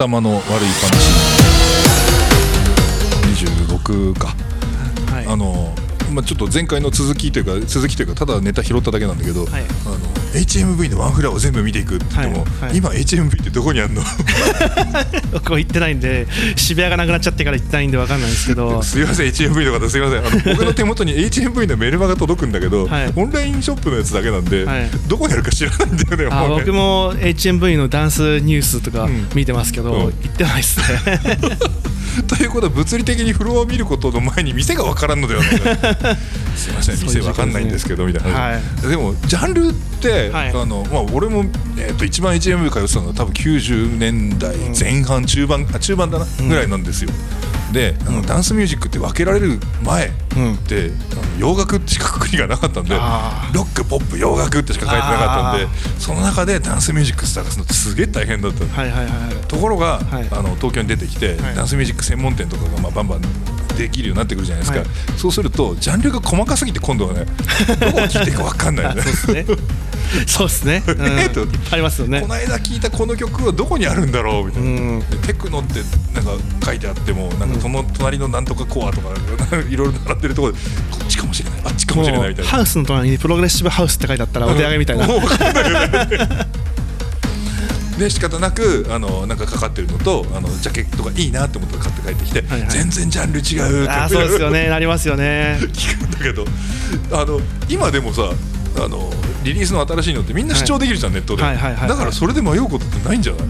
頭の悪い話。26か、はい。あのまあ、ちょっと前回の続きというか続きというかただネタ拾っただけなんだけど、はい。あの HMV のワンフラを全部見ていくって言っても、はいはい今 HMV ってどこにあるの？僕は行ってないんで渋谷がなくなっちゃってから行ってないんで分かんないんですけど。すいません HMV の方すいません。あの 僕の手元に HMV のメルマが届くんだけど、はい。オンラインショップのやつだけなんで、はい。どこにあるか知らないんだよねあもうね。僕も HMV のダンスニュースとかうん。見てますけど、うん。行ってないですね。ということは物理的にフロアを見ることの前に店が分からんのではないかすいません店そういう分かんないんですけどみたいな、はでもジャンルって、はい。あのまあ、俺も、えー、と一番 HMV 通ってたのは多分90年代前半、中盤あ中盤だな、うん。ぐらいなんですよ。であの、うん。ダンスミュージックって分けられる前っうん。て、あの洋楽しかくくりがなかったんでロックポップ洋楽ってしか書いてなかったんでその中でダンスミュージック探すのってすげえ大変だった。のはいはいはい。ところが、はい。あの東京に出てきて、はい。ダンスミュージック専門店とかがまあバンバンできるようになってくるじゃないですか、はい。そうするとジャンルが細かすぎて今度はね どこを聞いていいか分かんないよね。そうですね。そうですね、うん、えっとありますよね。この間聞いたこの曲はどこにあるんだろうみたいな、うん。でテクノってなんか書いてあってもなんかその隣のなんとかコアとか いろいろ並んでるところでこっちかもしれないあっちかもしれないみたいな。ハウスの隣にプログレッシブハウスって書いてあったらお手上げみたいな、もうんで仕方なくあのなんかかかってるのとあのジャケットがいいなと思って買って帰ってきて、はいはい。全然ジャンル違うってああそうですよね。なりますよね。聞くんだけどあの今でもさあのリリースの新しいのってみんな視聴できるじゃん、ネットで、はいはいはいはい。だからそれで迷うことってないんじゃない？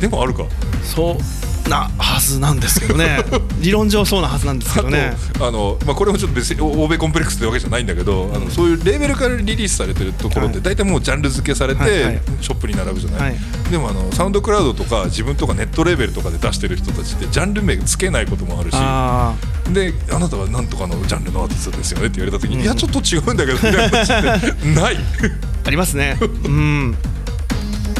でもあるか。そうなはずなんですけどね理論上そうなはずなんですけどね。あのまあ、これもちょっと別にお欧米コンプレックスってわけじゃないんだけど、あのそういうレーベルからリリースされてるところってはい。大体もうジャンル付けされて、はいはい。ショップに並ぶじゃない、はい。でもあのサウンドクラウドとか自分とかネットレーベルとかで出してる人たちってジャンル名つけないこともあるしあであなたはなんとかのジャンルのアーティストですよねって言われた時に、うん。いやちょっと違うんだけどみたいな話ってない。あありますね。うん。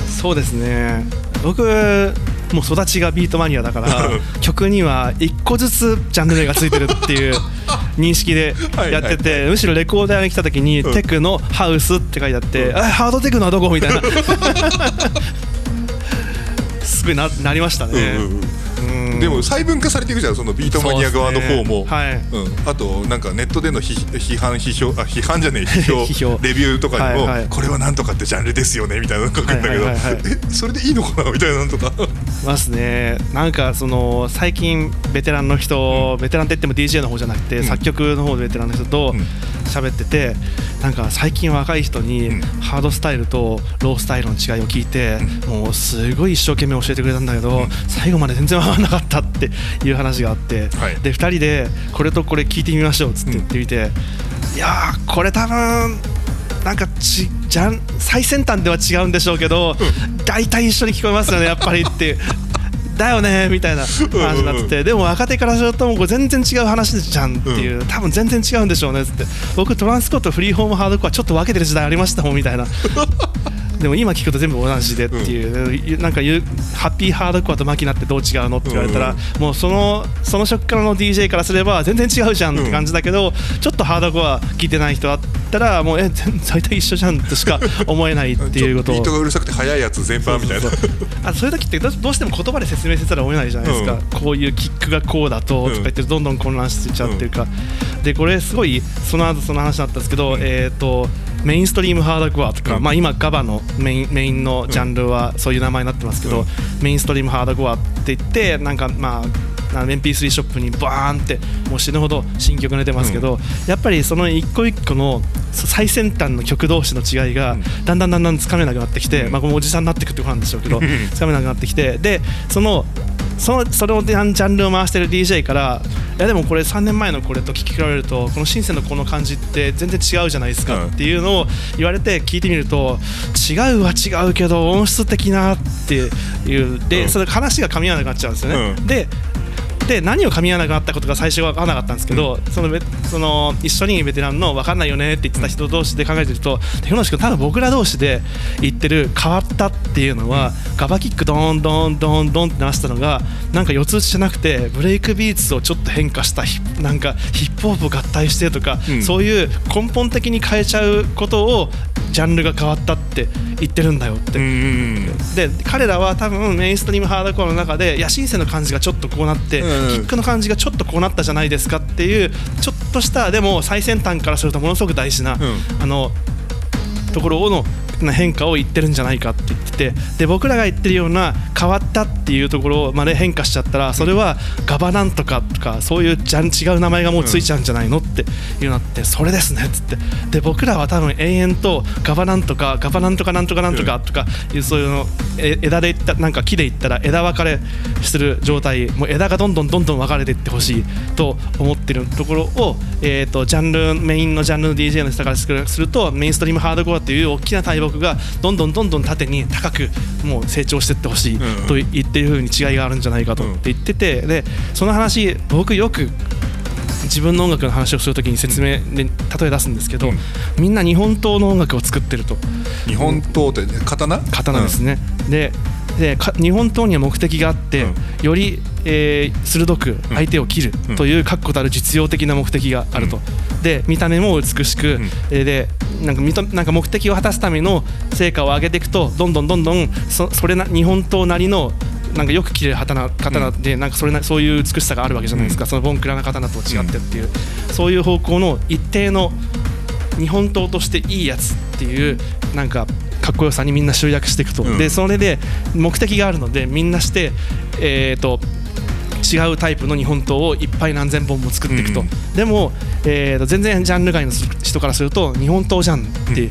そうですね。僕もう育ちがビートマニアだから 曲には一個ずつジャンル名がついてるっていう認識でやっててはい。はいむしろレコーダーに来た時にうん。テクノハウスって書いてあって、あハードテクノはどこみたいな。すごいななりましたね、うんうんうん。うん。でも細分化されていくじゃんそのビートマニア側の方も、ね。はい。うん、あとなんかネットでの批批判批評あ批判じゃねえ批評。批評。レビューとかにも、はいはい。これはなんとかってジャンルですよねみたいなの書くんだけど、はいはいはいはい。えそれでいいのかなみたいなのとかますね。なんかその最近ベテランの人、ベテランって言っても DJ の方じゃなくて、うん。作曲の方でベテランの人とうん。喋ってて、なんか最近若い人にうん。ハードスタイルとロースタイルの違いを聞いて、もうすごい一生懸命教えてくれたんだけど、うん。最後まで全然分からなかったっていう話があって、はい。で2人でこれとこれ聞いてみましょうっつって言ってみて、いやーこれ多分なんかちじゃん最先端では違うんでしょうけど、大体一緒に聞こえますよねやっぱりって。だよねみたいな話になってて、でも若手からするともう全然違う話じゃんっていう、多分全然違うんでしょうねっつって。僕トランスコートフリーホームハードコアちょっと分けてる時代ありましたもんみたいな でも今聞くと全部同じでっていう、なんか言うハッピーハードコアとマキナってどう違うのって言われたら、もうそのその職からの DJ からすれば全然違うじゃんって感じだけど、ちょっとハードコア聞いてない人だったらもうえ全大体一緒じゃんとしか思えないっていうこと。をビートがうるさくて速いやつ全般みたいな。あそういう時ってどどうしても言葉で説明せざるを得ないじゃないですか、こういうキックがこうだととか言ってどんどん混乱してちゃうっていうか、でこれすごいその後その話だったんですけど、えっ、とメインストリームハードコアとか、うん。まあ、今ガバのメインメインのジャンルはそういう名前になってますけど、うん。メインストリームハードコアって言ってなんかまああの MP3 ショップにバーンってもう死ぬほど新曲出てますけど、やっぱりその一個一個の最先端の曲同士の違いがうん。だんだんだんだんつかめなくなってきて、うん。まあ、このおじさんになっていくってことなんでしょうけどうん。つかめなくなってきてでそのそのそれをジャンルを回してる DJ からいやでもこれ3年前のこれと聞き比べるとこのシンセのこの感じって全然違うじゃないですかうんっていうのを言われて聞いてみると違うは違うけど音質的なっていう。うん。でそれ話が噛み合わなくなっちゃうんですよね。うんでで何を噛み合わなくなったことが最初は分からなかったんですけど、そのべその一緒にベテランの分かんないよねって言ってた人同士で考えてると手野君多分僕ら同士で言ってる変わったっていうのは、ガバキックドーンドーンドーンドーンって鳴らしたのがなんか四つ打ちじゃなくてブレイクビーツをちょっと変化したヒなんかヒップホップを合体してとか、うん。そういう根本的に変えちゃうことをジャンルが変わったって言ってるんだよって、で彼らは多分メインストリームハードコアの中でいやシンセの感じがちょっとこうなって、うんキックの感じがちょっとこうなったじゃないですかっていうちょっとしたでも最先端からするとものすごく大事な、ん。あのところのな変化を言ってるんじゃないかって言っててで僕らが言ってるような変わったっていうところまで変化しちゃったらそれはガバナンとかとかそういうじゃん違う名前がもうついちゃうんじゃないのっていうなってそれですねっつってで僕らは多分延々とガバナンとかガバナンとかなんとかなんとかとかいうそういうのえ枝でいったなんか木でいったら枝分かれする状態もう枝がどんどんどんどん分かれていってほしいと思ってるところを、えー、とジャンルメインのジャンルの DJ の人からするするとメインストリームハードコアっていう大きな大木がどんどんどんどん縦に高くもう成長していってほしいと言ってる風に違いがあるんじゃないかとって言っててでその話僕よく自分の音楽の話をするときに説明で例え出すんですけど、うん。みんな日本刀の音楽を作ってると。日本刀って刀？刀ですね、ででか日本刀には目的があって、うん。より、えー鋭く相手を切るうん。という確固たる実用的な目的があると、で見た目も美しく、ん。えーでなんかなんか目的を果たすための成果を上げていくとどんどんどんどんそそれな日本刀なりのなんかよく切れる刀刀で、なんかそれなそういう美しさがあるわけじゃないですか、そのボンクラな刀と違ってっていう、そういう方向の一定の日本刀としていいやつっていうなんかかっこよさにみんな集約していくと、うん。でそれで目的があるのでみんなしてえっ、と違うタイプの日本刀をいっぱい何千本も作っていくと、うん。でも、えーと全然ジャンル外の人からすると日本刀じゃんって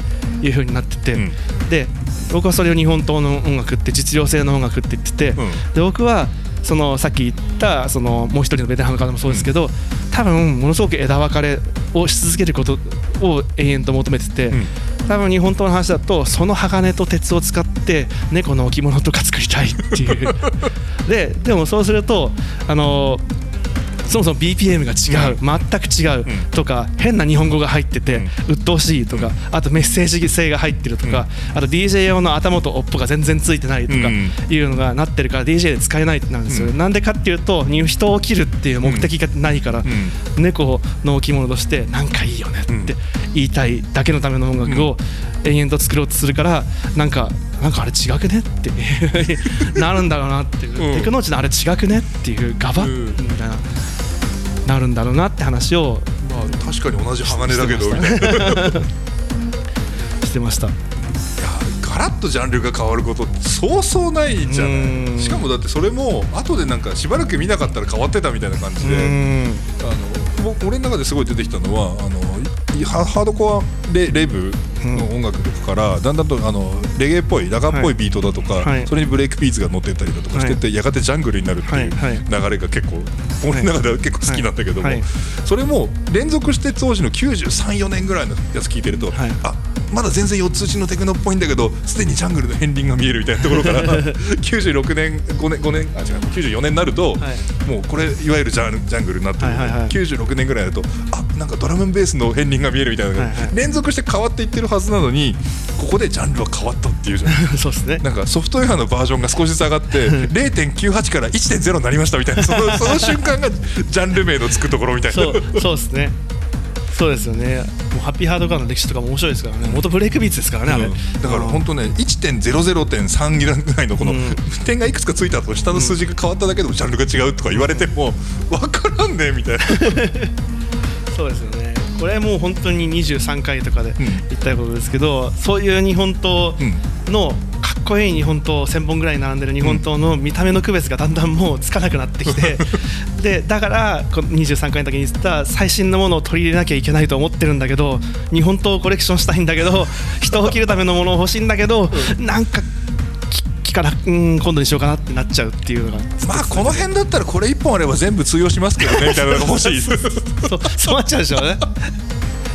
いう風になってて、うん。で僕はそれを日本刀の音楽って実用性の音楽って言ってて、うん。で僕はそのさっき言ったそのもう一人のベテランの方もそうですけど、多分ものすごく枝分かれをし続けることを永遠と求めてて、うん多分日本刀の話だとその鋼と鉄を使って猫の置物とか作りたいっていう。ででもそうするとあのそもそも BPM が違う、全く違ううん。とか、変な日本語が入ってて、鬱陶しいとか、あとメッセージ性が入ってるとか、あと DJ 用の頭と尾っぽが全然ついてないとかうん。いうのがなってるから DJ で使えないってなんですよ、うん。なんでかっていうとに人を切るっていう目的がないから、うん。猫の置物としてなんかいいよねって言いたいだけのための音楽を延々と作ろうとするからなんかなんかあれ違くねって なるんだろうなっていう、うん。テクノロジーのあれ違くねっていうガバッうん。みたいななるんだろうなって話をまあ確かに同じ鋼だけどみたいないやしてました。ガラッとジャンルが変わることってそうそうないじゃうなん。いしかもだってそれも後でなんかしばらく見なかったら変わってたみたいな感じうでん。あの僕俺の中ですごい出てきたのはあのいハハードコアレレブの音楽とかから、だんだんとあのレゲエっぽいラガーっぽいビートだとか、はい。それにブレイクビーツが乗ってったりだとかしてって、やがてジャングルになるっていうはい。はい。流れが結構、俺の中では結構好きなんだけども、はい。はいそれも連続して当時の934年ぐらいのやつ聞いてると、はい。あまだ全然4つ打ちのテクノっぽいんだけどすでにジャングルの片鱗が見えるみたいなところから 96年5年5年あ違う94年になると、はい。もうこれいわゆるジャンジャングルになってる、はいはいはい。96年ぐらいだとあなんかドラムベースの片鱗が見えるみたいなはいはい。連続して変わっていってるはずなのにここでジャンルは変わったっていうじゃん。そうですね。なんかソフトウェアのバージョンが少しずつ上がって 0.98から1.0になりましたみたいなその その瞬間がジャンル名のつくところみたいな。そうそうですね。そうですよね。もうハッピーハードカーの歴史とかも面白いですからね。元ブレイクビーツですからねうん。だから本当ね1.00.3ぐらいのこのうん。点がいくつかついた後下の数字が変わっただけでもジャンルが違うとか言われても分からんねみたいな そうですよね。これもう本当に23回とかでん。言ったことですけど、そういう日本刀のかっこいい日本刀1000本ぐらい並んでる日本刀の見た目の区別がだんだんもうつかなくなってきて でだからこの23回の時に言った最新のものを取り入れなきゃいけないと思ってるんだけど日本刀をコレクションしたいんだけど 人を切るためのものを欲しいんだけど、なんかきからうん今度にしようかなってなっちゃうっていうのがまあこの辺だったらこれ1本あれば全部通用しますけどねみたいなのが欲しい そうそうなっちゃうでしょうね。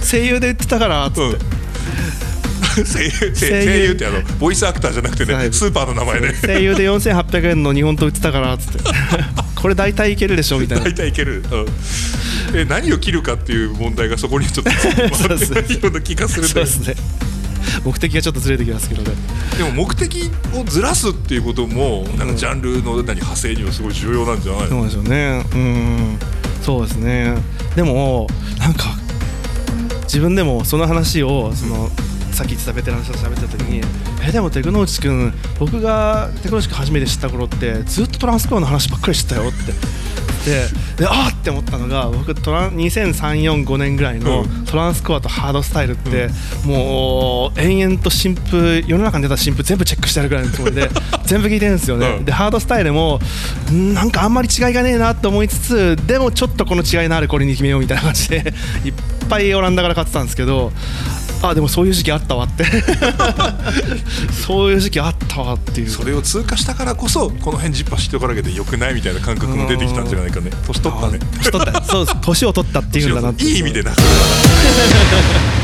声優で言ってたからっつって、うん。声優声声優ってあのボイスアクターじゃなくてはい。ねスーパーの名前で声優で4800円の日本刀売ってたからっつって。これ大体いけるでしょみたいな。大体いける、うん。え何を切るかっていう問題がそこにちょっと 回ってないような気がするんだ目的がちょっとずれてきますけどね。でも目的をずらすっていうこともなんかジャンルの何派生にはすごい重要なんじゃないの、そうですよね。うんそうですね。でもなんか自分でもその話をそのさっき言ってたベテランの人と喋ってた時にえでもテクノウチ君僕がテクノウチ君初めて知った頃ってずっとトランスコアの話ばっかりしてたよって。でであーって思ったのが僕トラン200345年ぐらいのうん。トランスコアとハードスタイルって、もう延々と新譜世の中に出た新譜全部チェックしてあるぐらいのつもりで全部聞いてるんですよね、うん。でハードスタイルもんなんかあんまり違いがねえなと思いつつでもちょっとこの違いのあるこれに決めようみたいな感じで いっぱいオランダから買ってたんですけどあでもそういう時期あったわって。そういう時期あったわっていう。それを通過したからこそこの辺ジッパー知っておかなきゃよくないみたいな感覚も出てきたんじゃないかね。年取ったね。年取った。そう年を取ったっていうんだなっていい意味でな